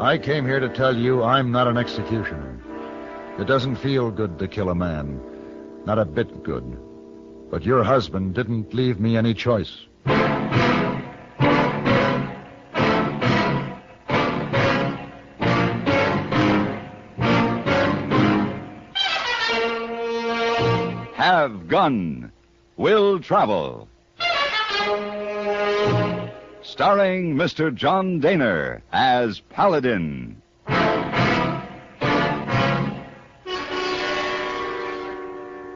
I came here to tell you I'm not an executioner. It doesn't feel good to kill a man. Not a bit good. But your husband didn't leave me any choice. Have gun. Will travel. Starring Mr. John Dehner as Paladin.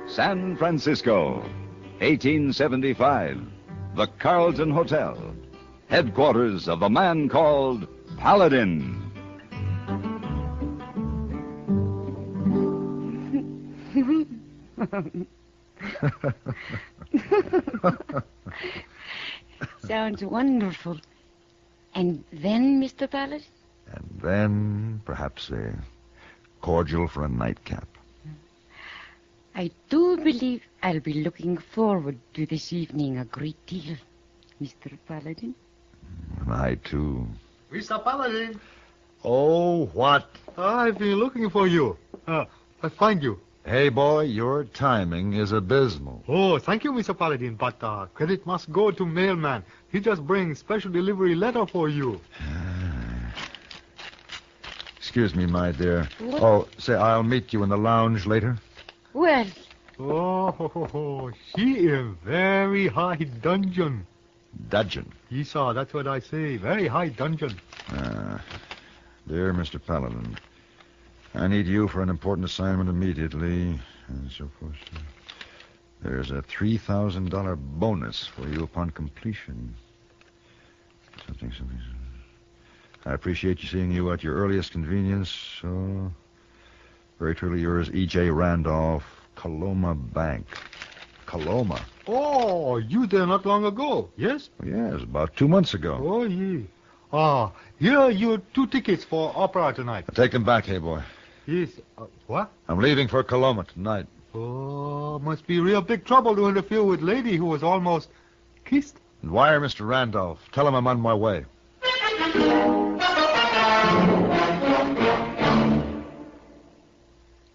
San Francisco, 1875. The Carlton Hotel. Headquarters of a man called Paladin. Sounds wonderful. And then, Mr. Paladin? And then, perhaps a cordial for a nightcap. I do believe I'll be looking forward to this evening a great deal, Mr. Paladin. And I, too. Mr. Paladin, Oh, what? I've been looking for you. Uh, I find you. Hey, boy, your timing is abysmal. Oh, thank you, Mr. Paladin, but uh, credit must go to mailman. He just brings special delivery letter for you. Excuse me, my dear. What? Oh, say, I'll meet you in the lounge later. Well, Oh, ho, ho, ho. she in very high dungeon. Dungeon? Yes, sir, that's what I say. Very high dungeon. Uh, dear Mr. Paladin, I need you for an important assignment immediately, and so forth. There's a $3,000 bonus for you upon completion. Something, something. I appreciate you seeing you at your earliest convenience. So, very truly yours, E.J. Randolph, Coloma Bank. Coloma? Oh, you there not long ago, yes? Yes, about two months ago. Oh, yeah. Ah, here are your two tickets for opera tonight. Take them back, hey boy. Yes. Uh, what? I'm leaving for Coloma tonight. Oh, must be real big trouble to interfere with lady who was almost kissed. And wire Mr. Randolph. Tell him I'm on my way.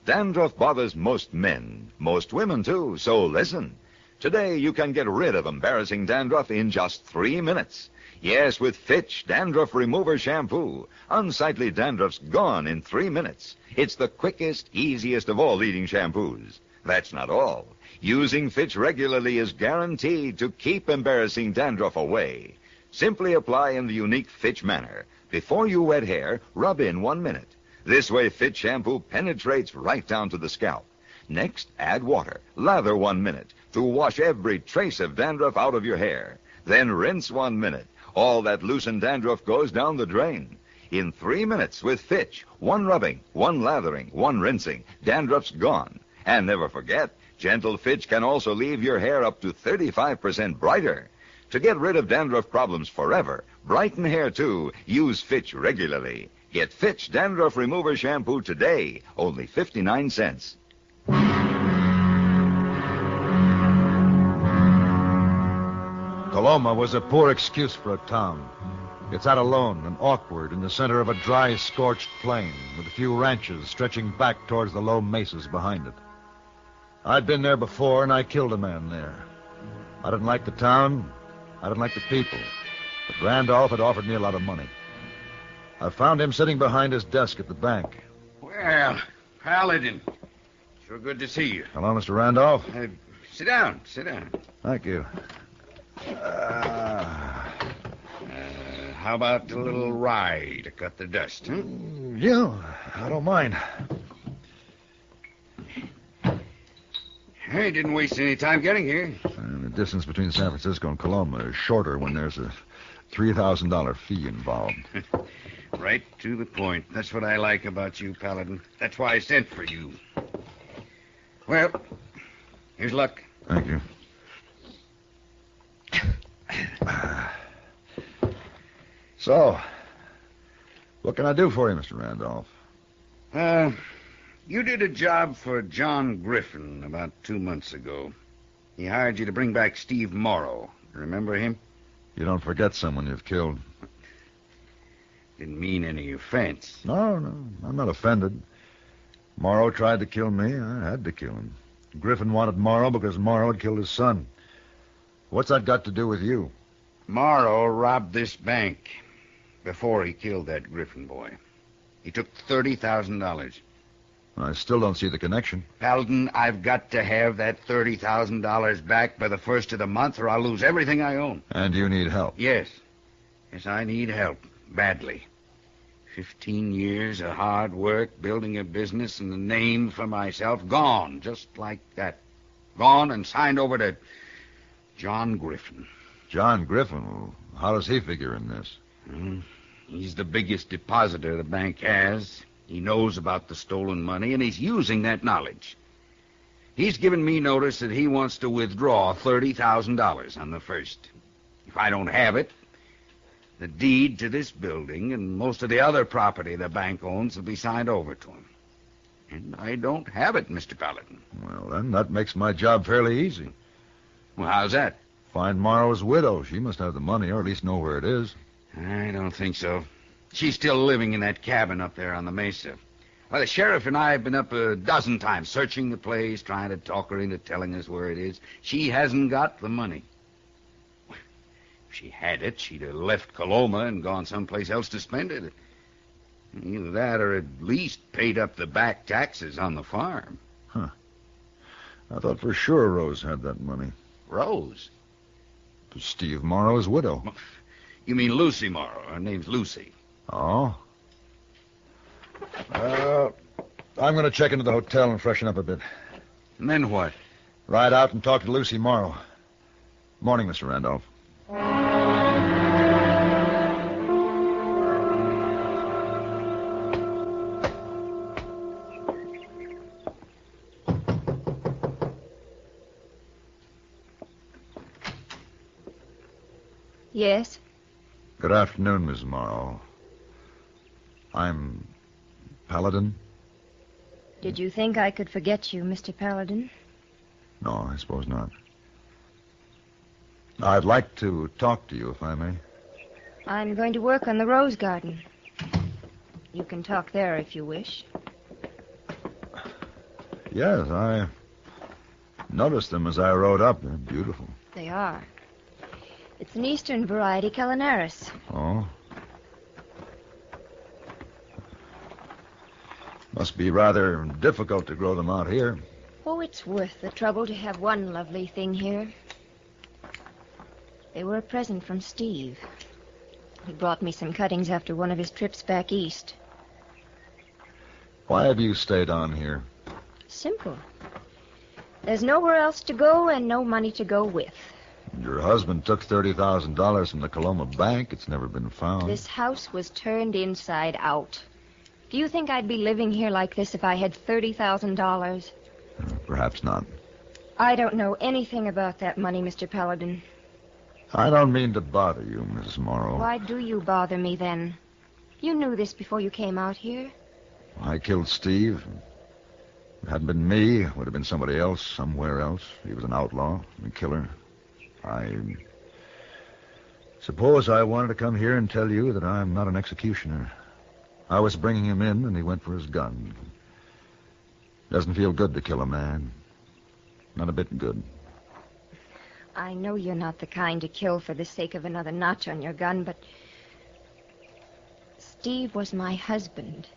Dandruff bothers most men, most women too, so listen. Today you can get rid of embarrassing dandruff in just three minutes. Yes, with Fitch Dandruff Remover Shampoo. Unsightly dandruff's gone in three minutes. It's the quickest, easiest of all leading shampoos. That's not all. Using Fitch regularly is guaranteed to keep embarrassing dandruff away. Simply apply in the unique Fitch manner. Before you wet hair, rub in one minute. This way, Fitch shampoo penetrates right down to the scalp. Next, add water. Lather one minute to wash every trace of dandruff out of your hair. Then rinse one minute. All that loosened dandruff goes down the drain. In three minutes with Fitch, one rubbing, one lathering, one rinsing, dandruff's gone. And never forget, gentle Fitch can also leave your hair up to 35% brighter. To get rid of dandruff problems forever, brighten hair too, use Fitch regularly. Get Fitch Dandruff Remover Shampoo today, only 59 cents. Coloma was a poor excuse for a town. It's out alone and awkward in the center of a dry, scorched plain with a few ranches stretching back towards the low mesas behind it. I'd been there before and I killed a man there. I didn't like the town. I didn't like the people. But Randolph had offered me a lot of money. I found him sitting behind his desk at the bank. Well, Paladin, sure good to see you. Hello, Mr. Randolph. Uh, sit down, sit down. Thank you. Uh, Uh, how about a little rye to cut the dust, huh? yeah, I don't mind. Hey, didn't waste any time getting here. And the distance between San Francisco and Coloma is shorter when there's a $3,000 fee involved. Right to the point. That's what I like about you, Paladin. That's why I sent for you. Well, here's luck. Thank you. So, what can I do for you, Mr. Randolph? Uh, you did a job for John Griffin about two months ago. He hired you to bring back Steve Morrow. Remember him? You don't forget someone you've killed. Didn't mean any offense. No, no, I'm not offended. Morrow tried to kill me. I had to kill him. Griffin wanted Morrow because Morrow had killed his son. What's that got to do with you? Morrow robbed this bank before he killed that Griffin boy. He took $30,000. I still don't see the connection. Paladin, I've got to have that $30,000 back by the first of the month or I'll lose everything I own. And you need help. Yes. Yes, I need help. Badly. Fifteen years of hard work, building a business and a name for myself, gone, just like that. Gone and signed over to John Griffin. John Griffin, how does he figure in this? Hmm. He's the biggest depositor the bank has. He knows about the stolen money, and he's using that knowledge. He's given me notice that he wants to withdraw $30,000 on the first. If I don't have it, the deed to this building and most of the other property the bank owns will be signed over to him. And I don't have it, Mr. Paladin. Well, then, that makes my job fairly easy. Well, how's that? Find Morrow's widow. She must have the money, or at least know where it is. I don't think so. She's still living in that cabin up there on the mesa. Well, the sheriff and I have been up a dozen times searching the place, trying to talk her into telling us where it is. She hasn't got the money. If she had it, she'd have left Coloma and gone someplace else to spend it. Either that or at least paid up the back taxes on the farm. Huh. I thought for sure Rose had that money. Rose? Steve Morrow's widow. You mean Lucy Morrow. Her name's Lucy. Oh? Uh, I'm going to check into the hotel and freshen up a bit. And then what? Ride out and talk to Lucy Morrow. Morning, Mr. Randolph. Yes? Good afternoon, Miss Morrow. I'm Paladin. Did you think I could forget you, Mr. Paladin? No, I suppose not. I'd like to talk to you, if I may. I'm going to work on the rose garden. You can talk there if you wish. Yes, I noticed them as I rode up. They're beautiful. They are. It's an eastern variety, Calinaris. Oh? Must be rather difficult to grow them out here. Oh, it's worth the trouble to have one lovely thing here. They were a present from Steve. He brought me some cuttings after one of his trips back east. Why have you stayed on here? Simple. There's nowhere else to go and no money to go with. Your husband took $30,000 from the Coloma Bank. It's never been found. This house was turned inside out. Do you think I'd be living here like this if I had $30,000? Uh, perhaps not. I don't know anything about that money, Mr. Paladin. I don't mean to bother you, Mrs. Morrow. Why do you bother me then? You knew this before you came out here. I killed Steve. If it hadn't been me, it would have been somebody else, somewhere else. He was an outlaw, a killer. I suppose I wanted to come here and tell you that I'm not an executioner. I was bringing him in, and he went for his gun. Doesn't feel good to kill a man. Not a bit good. I know you're not the kind to kill for the sake of another notch on your gun, but Steve was my husband.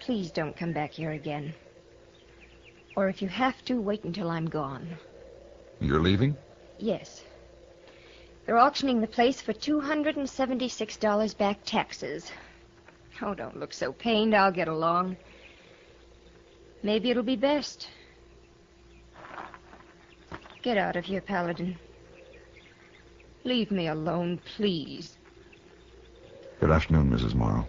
Please don't come back here again. Or if you have to, wait until I'm gone. You're leaving? Yes. They're auctioning the place for $276 back taxes. Oh, don't look so pained. I'll get along. Maybe it'll be best. Get out of here, Paladin. Leave me alone, please. Good afternoon, Mrs. Morrow.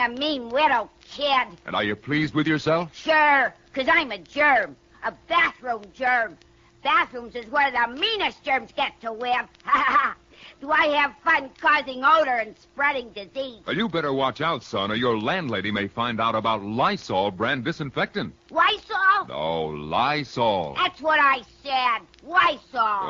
I'm a mean widow, kid. And are you pleased with yourself? Sure, 'cause I'm a germ. A bathroom germ. Bathrooms is where the meanest germs get to live. do I have fun causing odor and spreading disease. Well, you better watch out, son, or your landlady may find out about Lysol brand disinfectant. Lysol? Oh, Lysol. That's what I said. Lysol.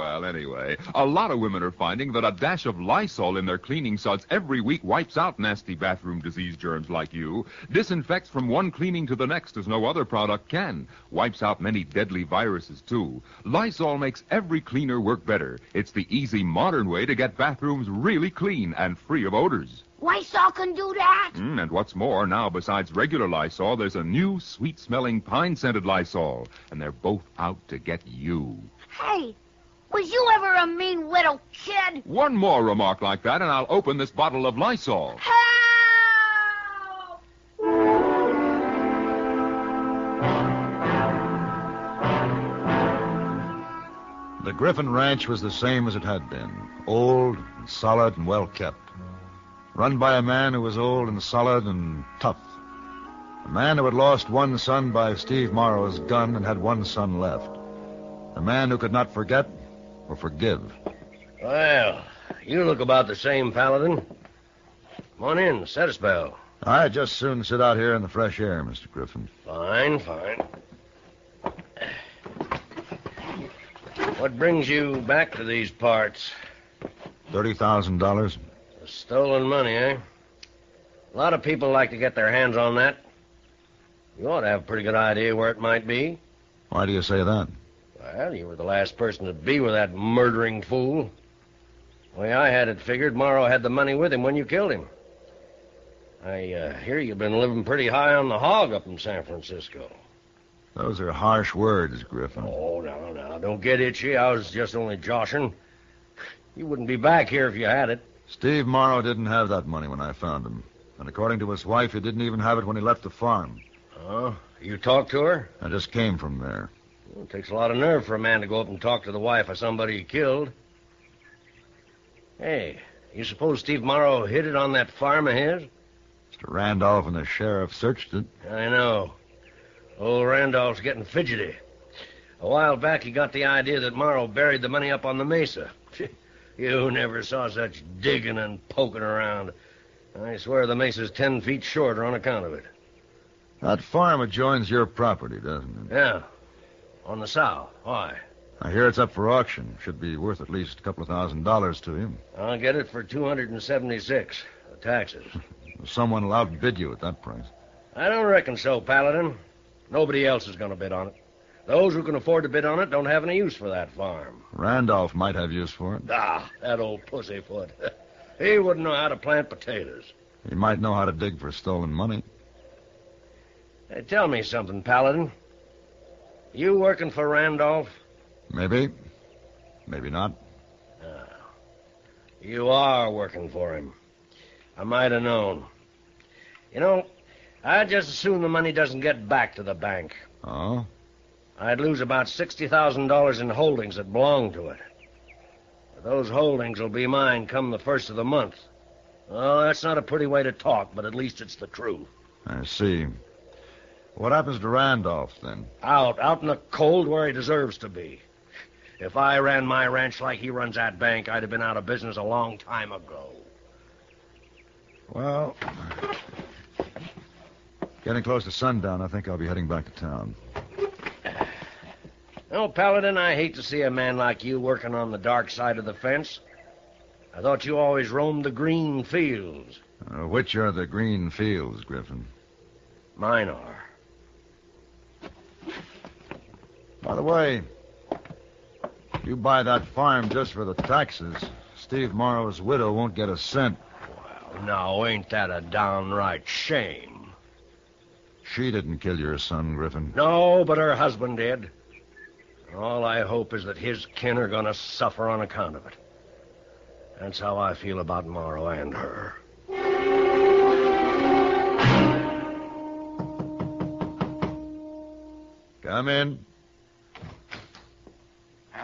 Well, anyway, a lot of women are finding that a dash of Lysol in their cleaning suds every week wipes out nasty bathroom disease germs like you, disinfects from one cleaning to the next as no other product can, wipes out many deadly viruses, too. Lysol makes every cleaner work better. It's the easy, modern way to get bathrooms really clean and free of odors. Lysol can do that? Mm, and what's more, now besides regular Lysol, there's a new sweet-smelling pine-scented Lysol, and they're both out to get you. Hey, was you ever a mean little kid? One more remark like that, and I'll open this bottle of Lysol. Help! The Griffin Ranch was the same as it had been old, and solid, and well kept. Run by a man who was old and solid and tough. A man who had lost one son by Steve Morrow's gun and had one son left. A man who could not forget or forgive. Well, you look about the same, Paladin. Come on in, set a spell. I'd just soon sit out here in the fresh air, Mr. Griffin. Fine, fine. What brings you back to these parts? $30,000? Stolen money, eh? A lot of people like to get their hands on that. You ought to have a pretty good idea where it might be. Why do you say that? Well, you were the last person to be with that murdering fool. The way I had it figured, Morrow had the money with him when you killed him. I uh, hear you've been living pretty high on the hog up in San Francisco. Those are harsh words, Griffin. Oh, no, no, don't get itchy. I was just only joshing. You wouldn't be back here if you had it. Steve Morrow didn't have that money when I found him. And according to his wife, he didn't even have it when he left the farm. Oh, you talked to her? I just came from there. Well, it takes a lot of nerve for a man to go up and talk to the wife of somebody he killed. Hey, you suppose Steve Morrow hid it on that farm of his? Mr. Randolph and the sheriff searched it. I know. Old Randolph's getting fidgety. A while back, he got the idea that Morrow buried the money up on the mesa. you never saw such digging and poking around. I swear the mesa's ten feet shorter on account of it. That farm adjoins your property, doesn't it? Yeah. On the south. Why? I hear it's up for auction. Should be worth at least a couple of thousand dollars to you. I'll get it for 276. The taxes. Someone will outbid you at that price. I don't reckon so, Paladin. Nobody else is going to bid on it. Those who can afford to bid on it don't have any use for that farm. Randolph might have use for it. Ah, that old pussyfoot. he wouldn't know how to plant potatoes. He might know how to dig for stolen money. Hey, tell me something, Paladin. You working for Randolph? Maybe. Maybe not. Ah. You are working for him. I might have known. You know, I'd just assume the money doesn't get back to the bank. Oh? I'd lose about $60,000 in holdings that belong to it. Those holdings will be mine come the first of the month. Oh, that's not a pretty way to talk, but at least it's the truth. I see. What happens to Randolph, then? Out, out in the cold where he deserves to be. If I ran my ranch like he runs that bank, I'd have been out of business a long time ago. Well, getting close to sundown, I think I'll be heading back to town. Oh, Paladin, I hate to see a man like you working on the dark side of the fence. I thought you always roamed the green fields. Uh, which are the green fields, Griffin? Mine are. By the way, you buy that farm just for the taxes. Steve Morrow's widow won't get a cent. Well, now, ain't that a downright shame? She didn't kill your son, Griffin. No, but her husband did. All I hope is that his kin are going to suffer on account of it. That's how I feel about Morrow and her. Come in.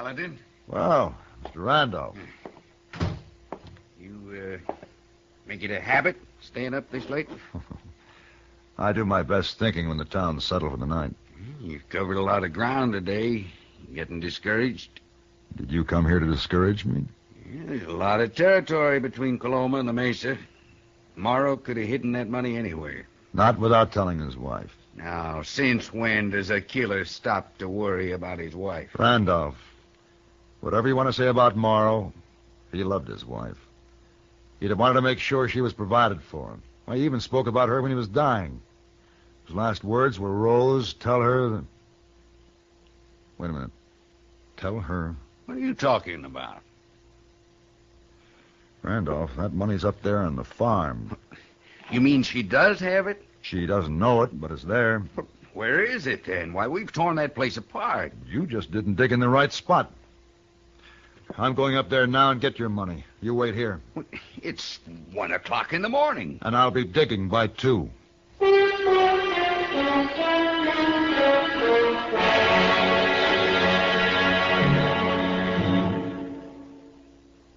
Paladin, Well, Mr. Randolph. you uh, make it a habit staying up this late? I do my best thinking when the town's settled for the night. You've covered a lot of ground today. Getting discouraged? Did you come here to discourage me? There's a lot of territory between Coloma and the Mesa. Morrow could have hidden that money anywhere. Not without telling his wife. Now, since when does a killer stop to worry about his wife? Randolph, whatever you want to say about Morrow, he loved his wife. He'd have wanted to make sure she was provided for. Why, he even spoke about her when he was dying. His last words were, Rose, tell her that... Wait a minute. Tell her. What are you talking about? Randolph, that money's up there on the farm. You mean she does have it? She doesn't know it, but it's there. Where is it then? Why, we've torn that place apart. You just didn't dig in the right spot. I'm going up there now and get your money. You wait here. It's one o'clock in the morning. And I'll be digging by two.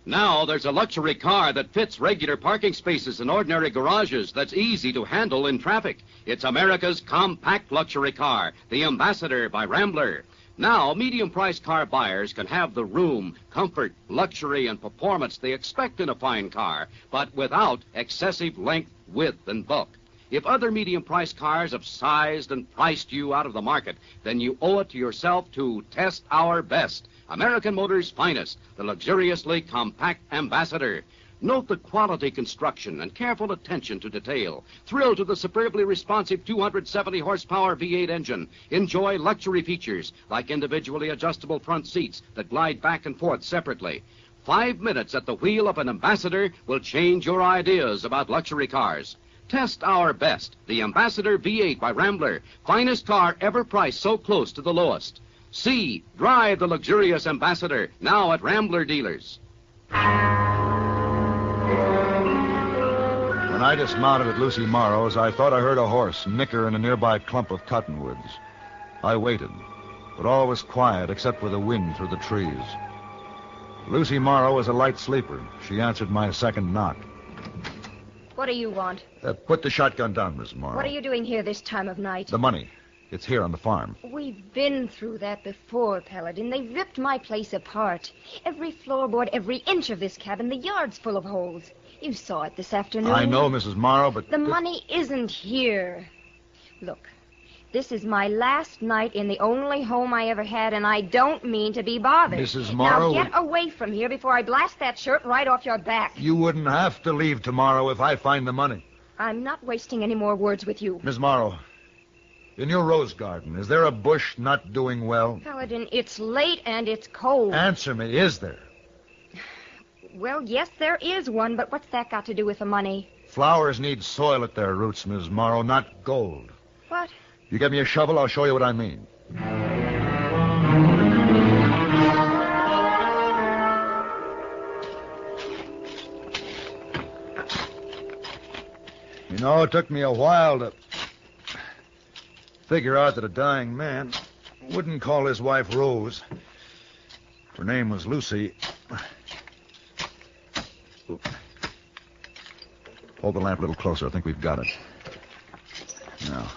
Now there's a luxury car that fits regular parking spaces and ordinary garages that's easy to handle in traffic. It's America's compact luxury car, the Ambassador by Rambler. Now, medium priced car buyers can have the room, comfort, luxury, and performance they expect in a fine car, but without excessive length, width, and bulk. If other medium priced cars have sized and priced you out of the market, then you owe it to yourself to test our best. American Motors' finest, the luxuriously compact Ambassador. Note the quality construction and careful attention to detail. Thrill to the superbly responsive 270 horsepower V8 engine. Enjoy luxury features like individually adjustable front seats that glide back and forth separately. Five minutes at the wheel of an Ambassador will change your ideas about luxury cars. Test our best, the Ambassador V8 by Rambler. Finest car ever priced so close to the lowest. See, drive the luxurious Ambassador now at Rambler dealers. When I dismounted at Lucy Morrow's, I thought I heard a horse nicker in a nearby clump of cottonwoods. I waited, but all was quiet except for the wind through the trees. Lucy Morrow was a light sleeper. She answered my second knock. What do you want? Uh, put the shotgun down, Miss Morrow. What are you doing here this time of night? The money. It's here on the farm. We've been through that before, Paladin. They ripped my place apart. Every floorboard, every inch of this cabin, the yard's full of holes. You saw it this afternoon. I know, Mrs. Morrow, but... The money isn't here. Look, this is my last night in the only home I ever had, and I don't mean to be bothered. Mrs. Morrow... Now get away from here before I blast that shirt right off your back. You wouldn't have to leave tomorrow if I find the money. I'm not wasting any more words with you. Miss Morrow, in your rose garden, is there a bush not doing well? Paladin, it's late and it's cold. Answer me, is there? Well, yes, there is one, but what's that got to do with the money? Flowers need soil at their roots, Miss Morrow, not gold. What? You get me a shovel, I'll show you what I mean. You know, it took me a while to figure out that a dying man wouldn't call his wife Rose. Her name was Lucy. Hold the lamp a little closer. I think we've got it. Now.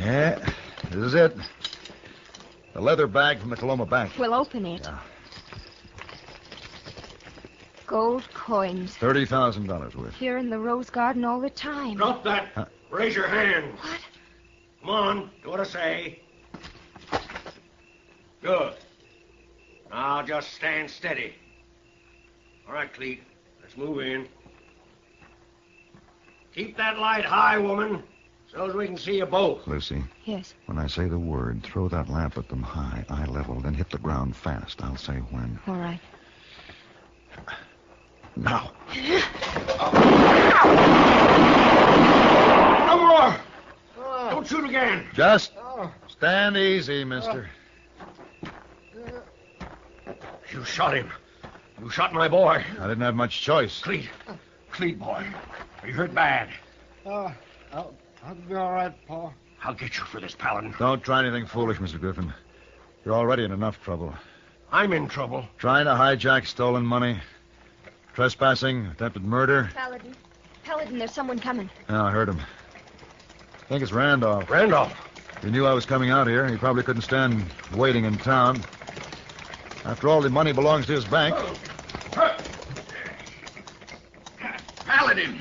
Yeah, this is it. The leather bag from the Coloma Bank. We'll open it. Yeah. Gold coins. Thirty thousand dollars worth. Here in the rose garden all the time. Drop that. Huh? Raise your hand. What? Come on, do what I say. Good. Now just stand steady. All right, Cleet. Let's move in. Keep that light high, woman, so as we can see you both. Lucy, Yes. when I say the word, throw that lamp at them high, eye level, then hit the ground fast. I'll say when. All right. Now. No more! Oh. Don't shoot again. Just stand easy, mister. Oh. You shot him. You shot my boy. I didn't have much choice. Cleet. Cleet, boy. Are you hurt bad? Uh, I'll, I'll be all right, Paul. I'll get you for this, Paladin. Don't try anything foolish, Mr. Griffin. You're already in enough trouble. I'm in trouble. Trying to hijack stolen money, trespassing, attempted murder. Paladin. Paladin, there's someone coming. Yeah, I heard him. I think it's Randolph. Randolph. he knew I was coming out here, he probably couldn't stand waiting in town. After all, the money belongs to his bank. Oh. Paladin!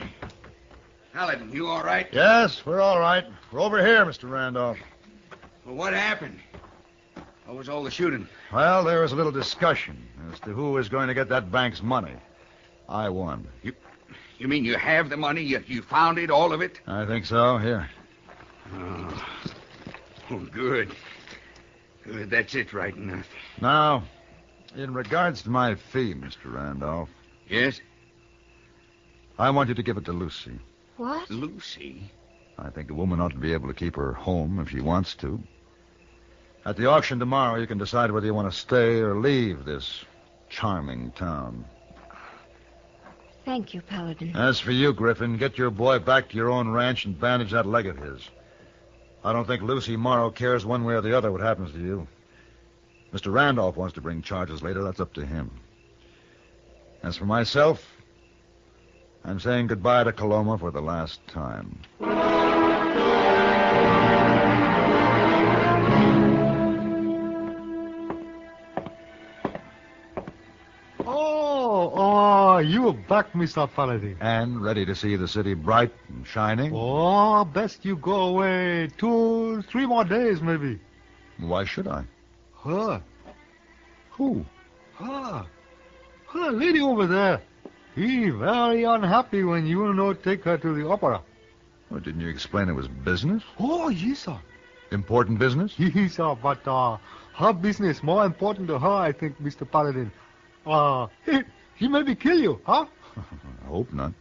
Paladin, you all right? Yes, we're all right. We're over here, Mr. Randolph. Well, what happened? What was all the shooting? Well, there was a little discussion as to who was going to get that bank's money. I won. You, you mean you have the money? You, you found it, all of it? I think so. Here. Oh, oh good. Good, that's it right enough. Now, in regards to my fee, Mr. Randolph, Yes? I want you to give it to Lucy. What? Lucy? I think a woman ought to be able to keep her home if she wants to. At the auction tomorrow, you can decide whether you want to stay or leave this charming town. Thank you, Paladin. As for you, Griffin, get your boy back to your own ranch and bandage that leg of his. I don't think Lucy Morrow cares one way or the other what happens to you. Mr. Randolph wants to bring charges later. That's up to him. As for myself, I'm saying goodbye to Coloma for the last time. Oh, oh, you are back, Mr. Paladin. And ready to see the city bright and shining? Oh, best you go away two, three more days, maybe. Why should I? Her, Who? her, her lady over there. He very unhappy when you no take her to the opera. Well, didn't you explain it was business? Oh, yes, sir. Important business? Yes, sir, but uh, her business more important to her, I think, Mr. Paladin. Uh, he, he maybe kill you, huh? I hope not.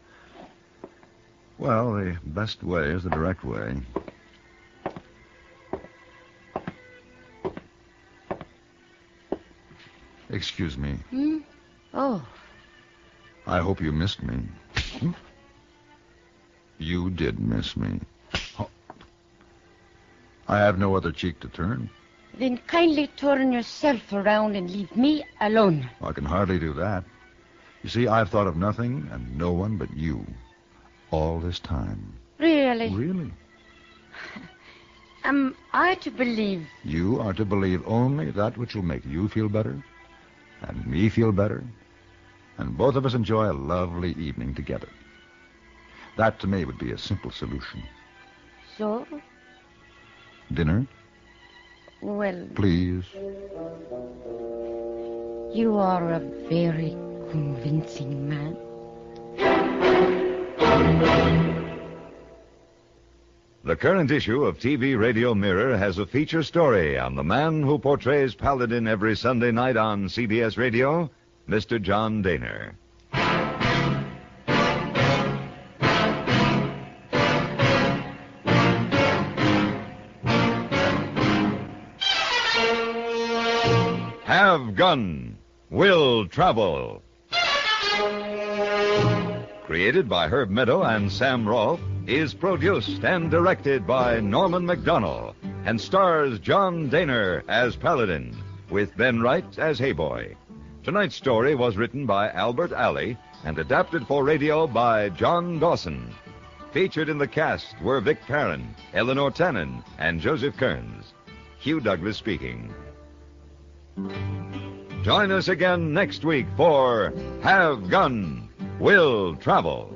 Well, the best way is the direct way. Excuse me. Hmm? Oh, I hope you missed me. Hmm? You did miss me. Oh. I have no other cheek to turn. then kindly turn yourself around and leave me alone. I can hardly do that. You see, I've thought of nothing and no one but you all this time. Really? Really? Am I to believe You are to believe only that which will make you feel better and me feel better and both of us enjoy a lovely evening together. That to me would be a simple solution. so? Dinner, Well, please. you are a very convincing man. The current issue of TV Radio Mirror has a feature story on the man who portrays Paladin every Sunday night on CBS Radio, Mr. John Dehner. Have Gun, Will Travel. Created by Herb Meadow and Sam Rolfe, is produced and directed by Norman McDonnell, and stars John Dehner as Paladin, with Ben Wright as Hey Boy. Tonight's story was written by Albert Aley and adapted for radio by John Dawson. Featured in the cast were Vic Perrin, Eleanor Tanin, and Joseph Kearns. Hugh Douglas speaking. Join us again next week for Have Gun, Will Travel.